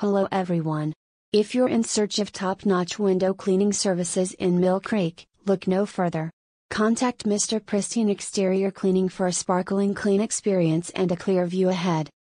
Hello everyone. If you're in search of top notch window cleaning services in Mill Creek, look no further. Contact Mr. Pristine Exterior Cleaning for a sparkling clean experience and a clear view ahead.